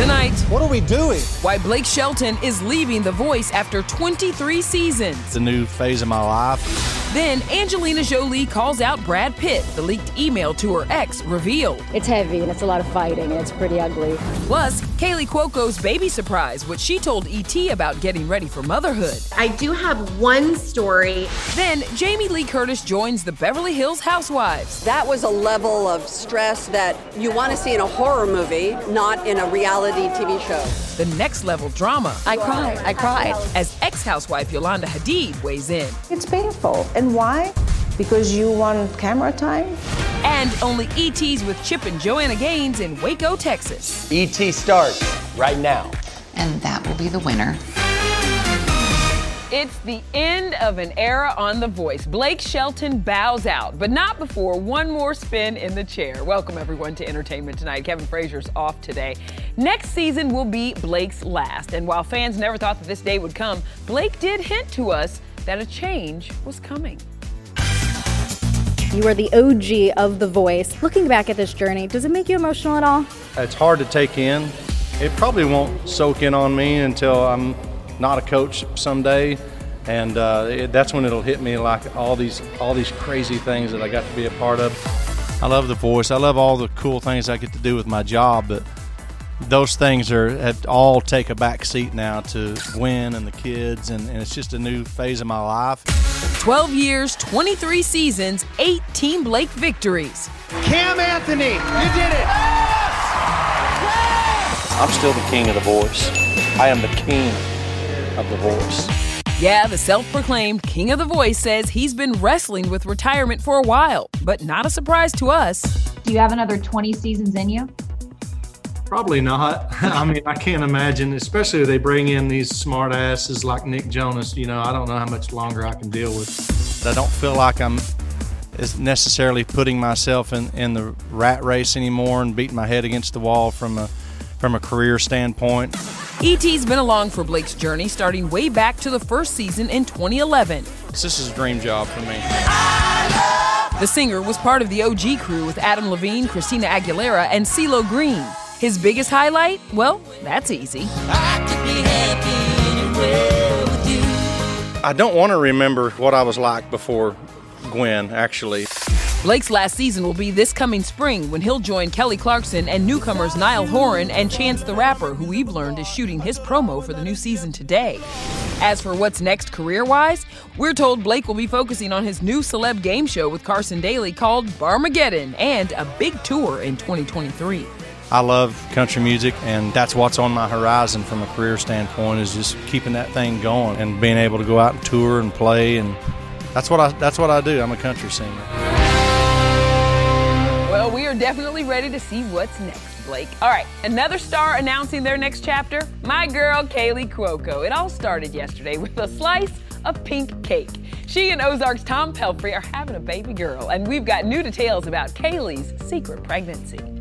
Tonight, What are we doing? why Blake Shelton is leaving The Voice after 23 seasons. It's a new phase of my life. Then Angelina Jolie calls out Brad Pitt. The leaked email to her ex revealed. It's heavy and it's a lot of fighting and it's pretty ugly. Plus, Kaley Cuoco's baby surprise, what she told ET about getting ready for motherhood. I do have one story. Then Jamie Lee Curtis joins the Beverly Hills Housewives. That was a level of stress that you want to see in a horror movie, not in a reality TV show. The next level drama. I cried. I cried. As ex housewife Yolanda Hadid weighs in. It's painful. And why? Because you want camera time? And only ETs with Chip and Joanna Gaines in Waco, Texas. ET starts right now. And that will be the winner. It's the end of an era on The Voice. Blake Shelton bows out, but not before one more spin in the chair. Welcome, everyone, to Entertainment Tonight. Kevin Frazier's off today. Next season will be Blake's last. And while fans never thought that this day would come, Blake did hint to us that a change was coming. You are the OG of The Voice. Looking back at this journey, does it make you emotional at all? It's hard to take in. It probably won't soak in on me until I'm not a coach someday, and uh, it, that's when it'll hit me like all these all these crazy things that I got to be a part of. I love the voice. I love all the cool things I get to do with my job, but those things are have all take a back seat now to Gwen and the kids, and, and it's just a new phase of my life. 12 years, 23 seasons, 18 Blake victories. Cam Anthony, you did it. Yes! Yes! I'm still the king of the voice. I am the king of the voice. Yeah, the self proclaimed king of the voice says he's been wrestling with retirement for a while, but not a surprise to us. Do you have another 20 seasons in you? Probably not. I mean, I can't imagine, especially if they bring in these smart asses like Nick Jonas. You know, I don't know how much longer I can deal with. I don't feel like I'm is necessarily putting myself in, in the rat race anymore and beating my head against the wall from a from a career standpoint. ET's been along for Blake's journey starting way back to the first season in 2011. This is a dream job for me. The singer was part of the OG crew with Adam Levine, Christina Aguilera, and CeeLo Green. His biggest highlight? Well, that's easy. I could be happy I don't want to remember what I was like before Gwen, actually. Blake's last season will be this coming spring when he'll join Kelly Clarkson and newcomers Niall Horan and Chance the Rapper, who we've learned is shooting his promo for the new season today. As for what's next career wise, we're told Blake will be focusing on his new celeb game show with Carson Daly called Barmageddon and a big tour in 2023. I love country music, and that's what's on my horizon from a career standpoint is just keeping that thing going and being able to go out and tour and play, and that's what I that's what I do. I'm a country singer. Well, we are definitely ready to see what's next, Blake. All right, another star announcing their next chapter my girl, Kaley Cuoco. It all started yesterday with a slice of pink cake. She and Ozark's Tom Pelphrey are having a baby girl, and we've got new details about Kaley's secret pregnancy.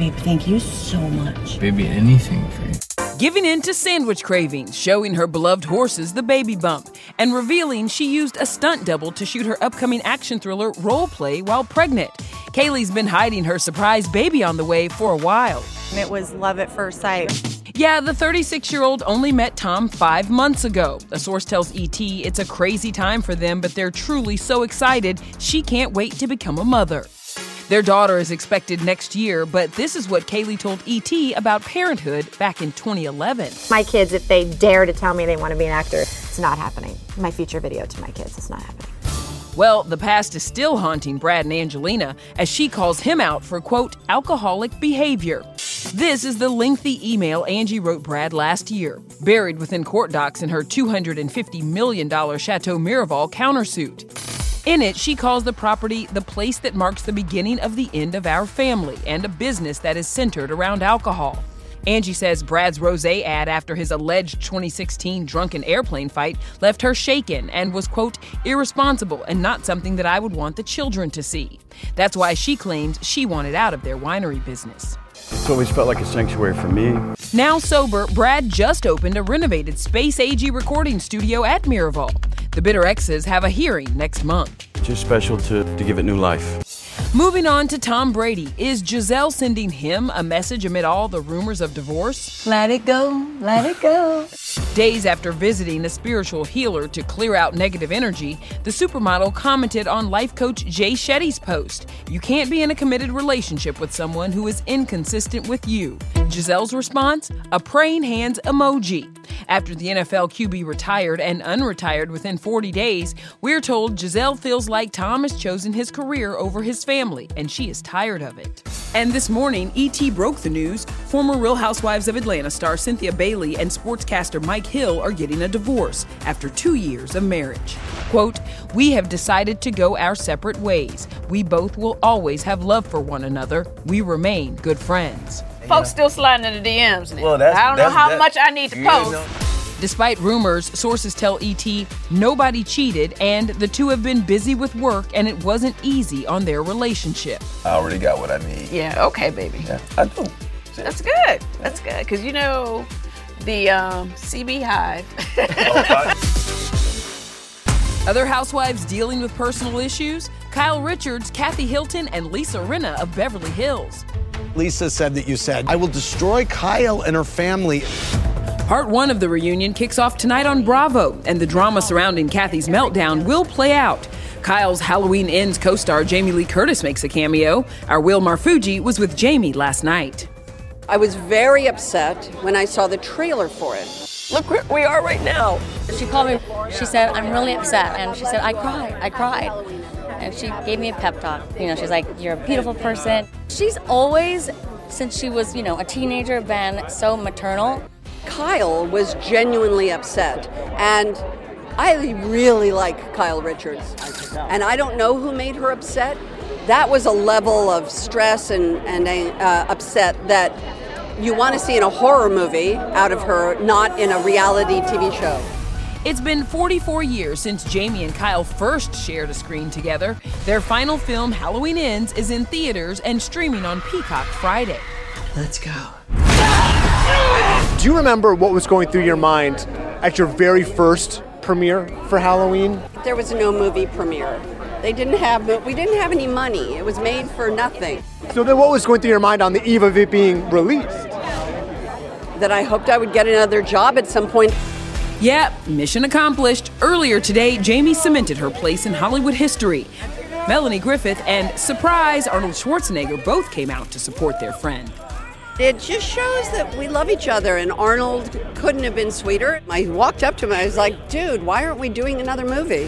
Baby, thank you so much. Baby, anything for you giving in to sandwich cravings, showing her beloved horses the baby bump, and revealing she used a stunt double to shoot her upcoming action thriller role play while pregnant. Kaley's been hiding her surprise baby on the way for a while. It was love at first sight. Yeah, the 36 year old only met Tom five months ago. A source tells ET it's a crazy time for them, but they're truly so excited she can't wait to become a mother. Their daughter is expected next year, but this is what Kaley told ET about parenthood back in 2011. My kids, if they dare to tell me they want to be an actor, it's not happening. My future video to my kids, it's not happening. Well, the past is still haunting Brad and Angelina as she calls him out for, quote, alcoholic behavior. This is the lengthy email Angie wrote Brad last year, buried within court docs in her $250 million Chateau Miraval countersuit. In it, she calls the property the place that marks the beginning of the end of our family and a business that is centered around alcohol. Angie says Brad's rose ad after his alleged 2016 drunken airplane fight left her shaken and was, quote, irresponsible and not something that I would want the children to see. That's why she claims she wanted out of their winery business. It's always felt like a sanctuary for me. Now sober, Brad just opened a renovated Space AG recording studio at Miraval. The Bitter Exes have a hearing next month. Just special to, to give it new life. Moving on to Tom Brady. Is Gisele sending him a message amid all the rumors of divorce? Let it go, let it go. Days after visiting a spiritual healer to clear out negative energy, the supermodel commented on life coach Jay Shetty's post You can't be in a committed relationship with someone who is inconsistent with you. Gisele's response? A praying hands emoji. After the NFL QB retired and unretired within 40 days, we're told Gisele feels like Tom has chosen his career over his family, and she is tired of it. And this morning, ET broke the news former Real Housewives of Atlanta star Cynthia Bailey and sportscaster Mike Hill are getting a divorce after two years of marriage. Quote, We have decided to go our separate ways. We both will always have love for one another. We remain good friends. Folks still sliding in the DMs. Well, that's, I don't that's, know how that, much I need to post. Know. Despite rumors, sources tell ET nobody cheated and the two have been busy with work and it wasn't easy on their relationship. I already got what I need. Yeah, okay, baby. Yeah, I do. That's good. That's good. Because you know, the um, CB Hive. Other housewives dealing with personal issues? Kyle Richards, Kathy Hilton, and Lisa Rinna of Beverly Hills. Lisa said that you said, I will destroy Kyle and her family. Part one of the reunion kicks off tonight on Bravo, and the drama surrounding Kathy's meltdown will play out. Kyle's Halloween Ends co star Jamie Lee Curtis makes a cameo. Our Will Marfuggi was with Jamie last night. I was very upset when I saw the trailer for it. Look where we are right now. She called me, she said, I'm really upset. And she said, I cried, I cried. And she gave me a pep talk. You know, she's like, You're a beautiful person. She's always, since she was, you know, a teenager, been so maternal. Kyle was genuinely upset. And I really like Kyle Richards. And I don't know who made her upset. That was a level of stress and, and uh, upset that you want to see in a horror movie out of her, not in a reality TV show. It's been 44 years since Jamie and Kyle first shared a screen together. Their final film, Halloween Ends, is in theaters and streaming on Peacock Friday. Let's go. Do you remember what was going through your mind at your very first premiere for Halloween? There was no movie premiere. They didn't have we didn't have any money. It was made for nothing. So then what was going through your mind on the eve of it being released? That I hoped I would get another job at some point. Yep, mission accomplished. Earlier today, Jamie cemented her place in Hollywood history. Melanie Griffith and, surprise, Arnold Schwarzenegger both came out to support their friend. It just shows that we love each other, and Arnold couldn't have been sweeter. I walked up to him, I was like, dude, why aren't we doing another movie?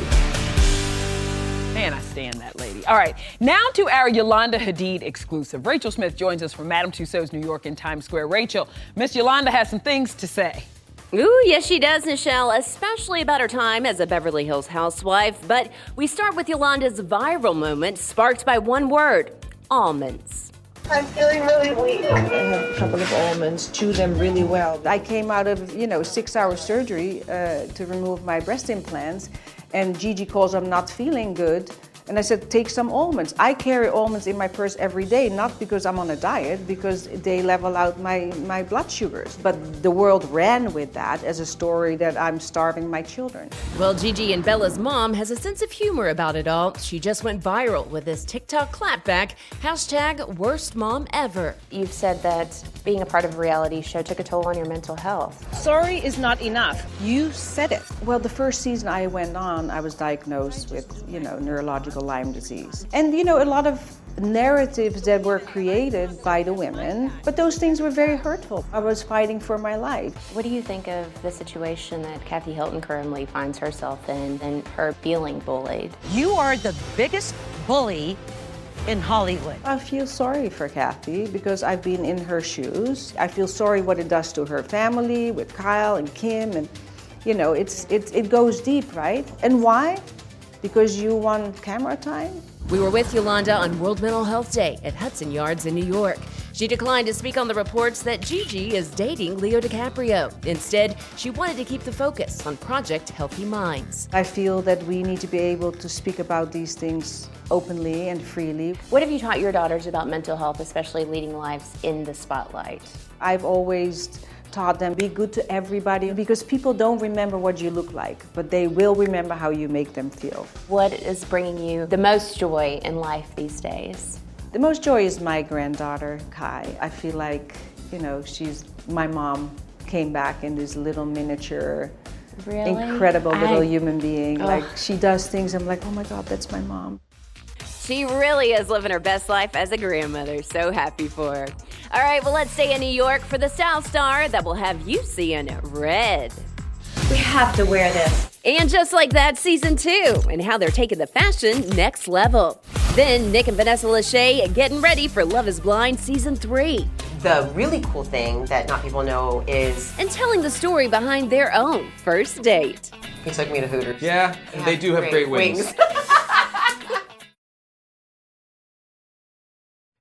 Man, I stand that lady. All right, now to our Yolanda Hadid exclusive. Rachel Smith joins us from Madame Tussauds New York in Times Square. Rachel, Miss Yolanda has some things to say. Ooh, yes, she does, Nischelle, especially about her time as a Beverly Hills housewife. But we start with Yolanda's viral moment, sparked by one word almonds. I'm feeling really weak. I have a couple of almonds, chew them really well. I came out of, you know, six hour surgery uh, to remove my breast implants, and Gigi calls I'm not feeling good. And I said, take some almonds. I carry almonds in my purse every day, not because I'm on a diet, because they level out my, my blood sugars. But the world ran with that as a story that I'm starving my children. Well, Gigi and Bella's mom has a sense of humor about it all. She just went viral with this TikTok clapback, hashtag worst mom ever. You've said that being a part of a reality show took a toll on your mental health. Sorry is not enough. You said it. Well, the first season I went on, I was diagnosed with, you know, neurological Lyme disease. And, you know, a lot of narratives that were created by the women, but those things were very hurtful. I was fighting for my life. What do you think of the situation that Kathy Hilton currently finds herself in and her feeling bullied? You are the biggest bully in Hollywood. I feel sorry for Kathy because I've been in her shoes. I feel sorry what it does to her family with Kyle and Kim and you know, it's it, it goes deep, right? And why? Because you want camera time? We were with Yolanda on World Mental Health Day at Hudson Yards in New York. She declined to speak on the reports that Gigi is dating Leo DiCaprio. Instead, she wanted to keep the focus on Project Healthy Minds. I feel that we need to be able to speak about these things openly and freely. What have you taught your daughters about mental health, especially leading lives in the spotlight? I've always taught them be good to everybody because people don't remember what you look like, but they will remember how you make them feel. What is bringing you the most joy in life these days? The most joy is my granddaughter, Kai. I feel like, you know, she's my mom came back in this little miniature really? incredible little I, human being. Oh. Like she does things I'm like, "Oh my god, that's my mom." She really is living her best life as a grandmother. So happy for her. All right, well, let's stay in New York for the South Star that will have you seeing red. We have to wear this. And just like that, season two, and how they're taking the fashion next level. Then Nick and Vanessa Lachey getting ready for Love is Blind season three. The really cool thing that not people know is. And telling the story behind their own first date. He took me to Hooters. Yeah, and they do have great, great wings. wings.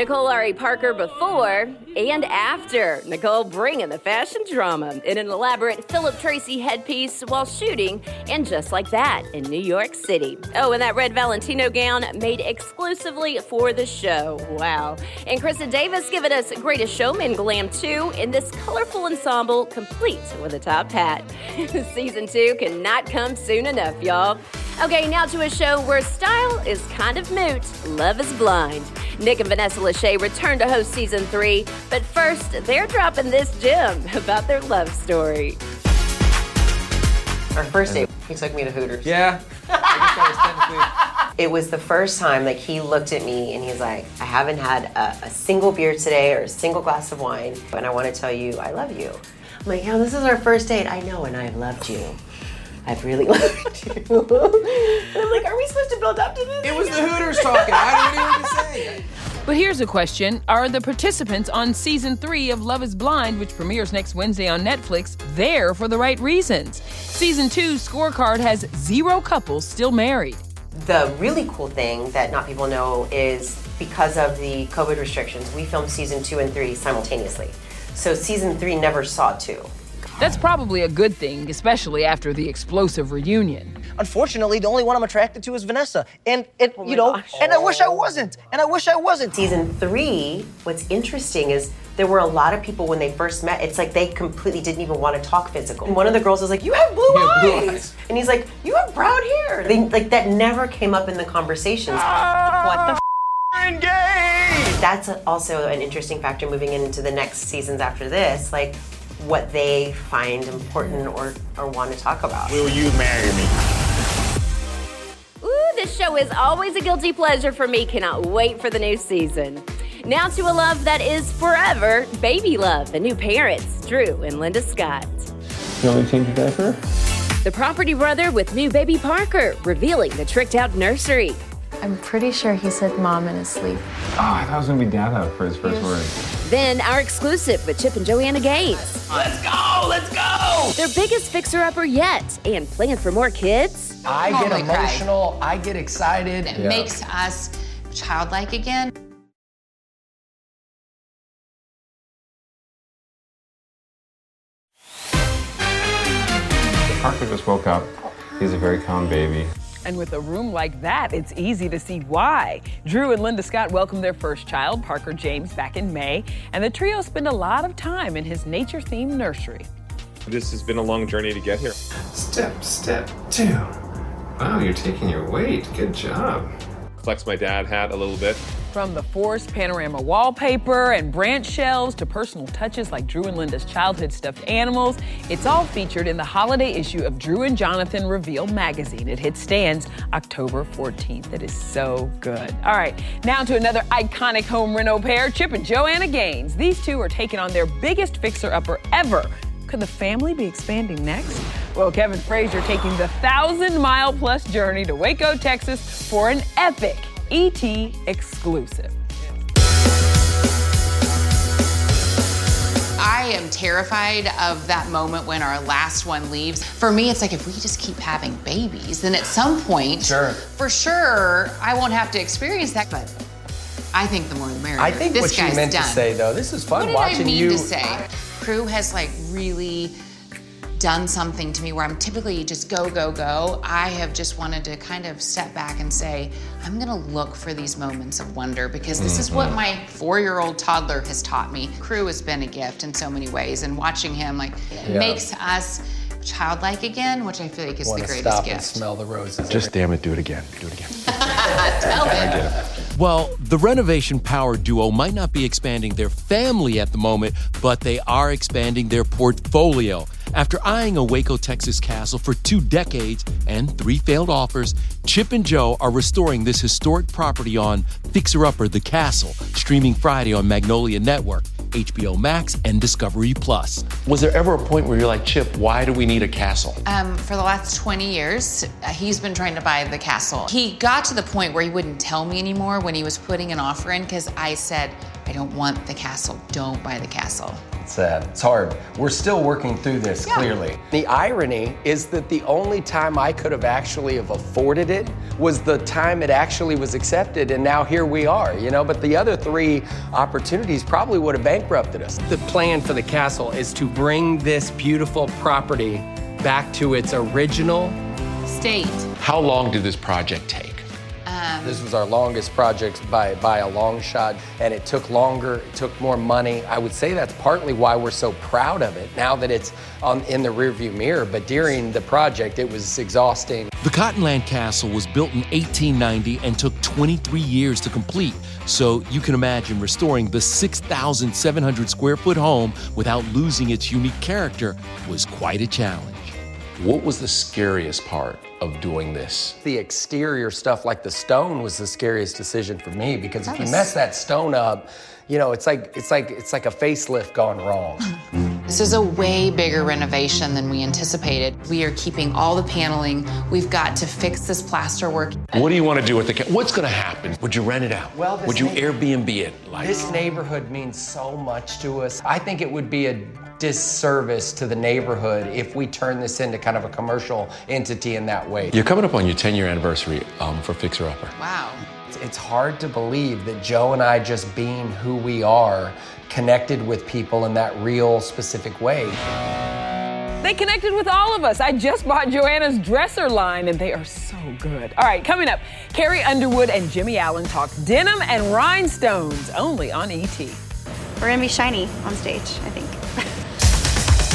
Nicole Ari Parker before and after. Nicole bringing the fashion drama in an elaborate Philip Treacy headpiece while shooting, and just like that in New York City. Oh, and that red Valentino gown made exclusively for the show. Wow. And Krista Davis giving us Greatest Showman glam too in this colorful ensemble complete with a top hat. Season two cannot come soon enough, y'all. Okay, now to a show where style is kind of moot. Love is blind. Nick and Vanessa Lachey return to host season three, but first, they're dropping this gem about their love story. Our first date, he took me to Hooters. Yeah. it was the first time like he looked at me and he's like, I haven't had a, a single beer today or a single glass of wine, and I want to tell you I love you. I'm like, yeah, this is our first date. I know, and I've loved you. I've really loved you. I'm like, are we supposed to build up to this? It was the Hooters talking. I don't know what to say. But here's a question Are the participants on season three of Love is Blind, which premieres next Wednesday on Netflix, there for the right reasons? Season two's scorecard has zero couples still married. The really cool thing that not people know is because of the COVID restrictions, we filmed season two and three simultaneously. So season three never saw two. That's probably a good thing, especially after the explosive reunion. unfortunately, the only one I'm attracted to is Vanessa. And it, oh you know, gosh. and I wish I wasn't. And I wish I wasn't. Season three, what's interesting is there were a lot of people when they first met, it's like they completely didn't even want to talk physical. And one of the girls was like, You have blue, You have blue eyes. eyes. And he's like, You have brown hair. They, like that never came up in the conversations. Ah, what the f- That's also an interesting factor moving into the next seasons after this, like what they find important or, or want to talk about. Will you marry me? Ooh, this show is always a guilty pleasure for me. Cannot wait for the new season. Now to a love that is forever baby love, the new parents, Drew and Linda Scott. You only change your diaper? The property brother with new baby Parker, revealing the tricked out nursery. I'm pretty sure he said mom in his sleep. Oh, I thought it was gonna be dada for his first word. Then our exclusive with Chip and Joanna Gaines. Let's go! Let's go! Their biggest fixer upper yet, and plan for more kids. I get Totally cry. emotional. I get excited. It makes us childlike again. Parker just woke up. He's a very calm baby. And with a room like that, it's easy to see why. Drew and Linda Scott welcomed their first child, Parker James, back in May, and the trio spent a lot of time in his nature themed nursery. This has been a long journey to get here. Step, step two. Wow, you're taking your weight. Good job. Flex my dad hat a little bit. From the forest panorama wallpaper and branch shelves to personal touches like Drew and Linda's childhood stuffed animals, it's all featured in the holiday issue of Drew and Jonathan Reveal magazine. It hits stands October 14th. It is so good. All right, now to another iconic home reno pair, Chip and Joanna Gaines. These two are taking on their biggest fixer upper ever. Could the family be expanding next? Well, Kevin Frazier taking the thousand mile plus journey to Waco, Texas for an epic ET exclusive. I am terrified of that moment when our last one leaves. For me, it's like if we just keep having babies, then at some point, Sure. for sure, I won't have to experience that. But I think the more the merrier. I think this what she meant done. to say, though, this is fun what did watching I mean you. to say? Crew has like really done something to me where I'm typically just go, go, go. I have just wanted to kind of step back and say, I'm gonna look for these moments of wonder because this is what Mm-hmm. my four year old toddler has taught me. Crew has been a gift in so many ways, and watching him like Yeah. makes us childlike again, which I feel like is Want the to greatest stop and smell the roses. Just damn it, do it again. Do it again. Tell him. Well, the renovation power duo might not be expanding their family at the moment, but they are expanding their portfolio. After eyeing a Waco, Texas castle for two decades and three failed offers, Chip and Jo are restoring this historic property on Fixer Upper The Castle, streaming Friday on Magnolia Network, HBO Max, and Discovery Plus. Was there ever a point where you're like, Chip, why do we need a castle? Um, for the last 20 years, uh, he's been trying to buy the castle. He got to the point where he wouldn't tell me anymore when he was putting an offer in because I said, I don't want the castle. Don't buy the castle. It's sad. It's hard. We're still working through this, clearly. The irony is that the only time I could have actually have afforded it was the time it actually was accepted, and now here we are, you know? But the other three opportunities probably would have bankrupted us. The plan for the castle is to bring this beautiful property back to its original. State. How long did this project take? Um, This was our longest project by, by a long shot, and it took longer, it took more money. I would say that's partly why we're so proud of it now that it's on, in the rearview mirror. But during the project, it was exhausting. The Cottonland Castle was built in 1890 and took 23 years to complete. So you can imagine restoring the 6,700 square foot home without losing its unique character was quite a challenge. What was the scariest part of doing this? The exterior stuff, like the stone, was the scariest decision for me because if That you was- mess that stone up, you know, it's like it's like it's like a facelift gone wrong. This is a way bigger renovation than we anticipated. We are keeping all the paneling. We've got to fix this plaster work. What do you want to do with the ca- What's going to happen? Would you rent it out? Well, Would you Airbnb it? Like, This oh. neighborhood means so much to us. I think it would be a disservice to the neighborhood if we turn this into kind of a commercial entity in that way. you're coming up on your 10 year anniversary um, for Fixer Upper. Wow. It's- It's hard to believe that Jo and I just being who we are connected with people in that real specific way. They connected with all of us. I just bought Joanna's dresser line, and they are so good. All right, coming up, Carrie Underwood and Jimmy Allen talk denim and rhinestones only on ET. We're gonna be shiny on stage, I think.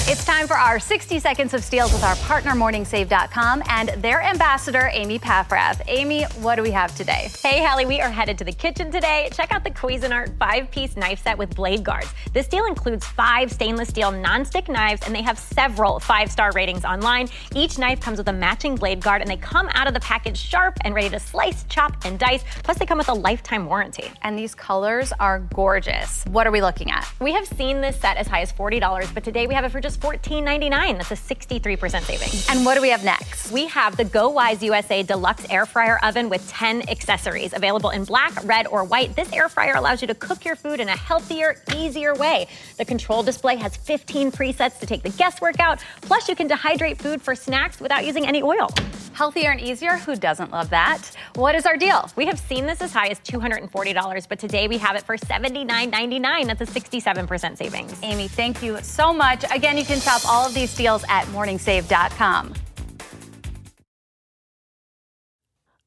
It's time for our 60 seconds of steals with our partner MorningSave.com and their ambassador, Amy Paffrath. Amy, what do we have today? Hey, Hallie, we are headed to the kitchen today. Check out the Cuisinart five piece knife set with blade guards. This deal includes five stainless steel non-stick knives, and they have several five star ratings online. Each knife comes with a matching blade guard, and they come out of the package sharp and ready to slice, chop, and dice. Plus, they come with a lifetime warranty. And these colors are gorgeous. What are we looking at? We have seen this set as high as $40, but today we have it for just $14.99. That's a 63% savings. And what do we have next? We have the Go Wise USA Deluxe Air Fryer Oven with 10 accessories available in black, red, or white. This air fryer allows you to cook your food in a healthier, easier way. The control display has 15 presets to take the guesswork out. Plus, you can dehydrate food for snacks without using any oil. Healthier and easier? Who doesn't love that? What is our deal? We have seen this as high as $240, but today we have it for $79.99. That's a 67% savings. Amy, thank you so much. Again, you can shop all of these deals at morningsave.com.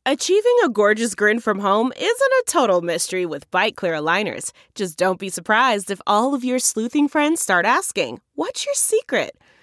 Achieving a gorgeous grin from home isn't a total mystery with Byte Clear aligners. Just don't be surprised if all of your sleuthing friends start asking, What's your secret?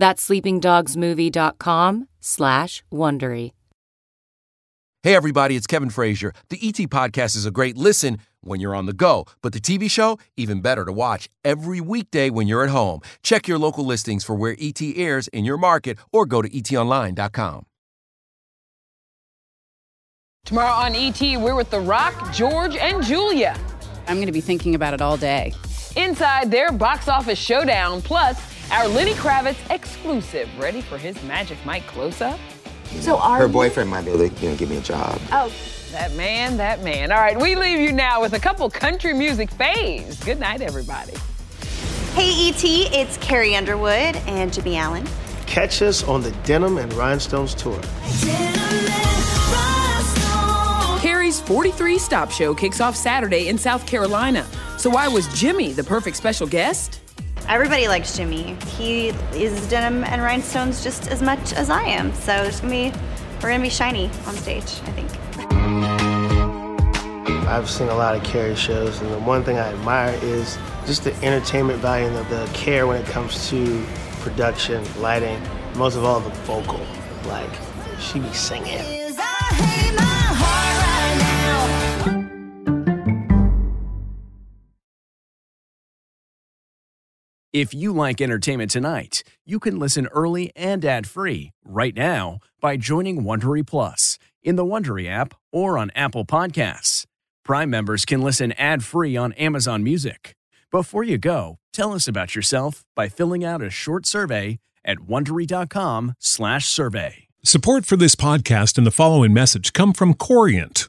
That's sleepingdogsmovie.com slash Wondery. Hey, everybody, it's Kevin Frazier. The ET Podcast is a great listen when you're on the go, but the TV show, even better to watch every weekday when you're at home. Check your local listings for where ET airs in your market or go to etonline.com. Tomorrow on ET, we're with The Rock, George, and Julia. I'm going to be thinking about it all day. Inside their box office showdown, plus our Lenny Kravitz exclusive. Ready for his Magic Mike close up? So are her boyfriend might be able to you know, give me a job. Oh, that man, that man. All right, we leave you now with a couple country music faves. Good night, everybody. Hey, ET, it's Carrie Underwood and Jimmy Allen. Catch us on the Denim and Rhinestones tour. Carrie's 43 Stop Show kicks off Saturday in South Carolina. So why was Jimmy the perfect special guest? Everybody likes Jimmy. He is denim and rhinestones just as much as I am. So it's gonna be, we're gonna be shiny on stage, I think. I've seen a lot of Carrie shows, and the one thing I admire is just the entertainment value and the, the care when it comes to production, lighting, most of all the vocal. Like, she be singing. If you like entertainment tonight, you can listen early and ad-free right now by joining Wondery Plus in the Wondery app or on Apple Podcasts. Prime members can listen ad-free on Amazon Music. Before you go, tell us about yourself by filling out a short survey at wondery.com/survey. Support for this podcast and the following message come from Corient.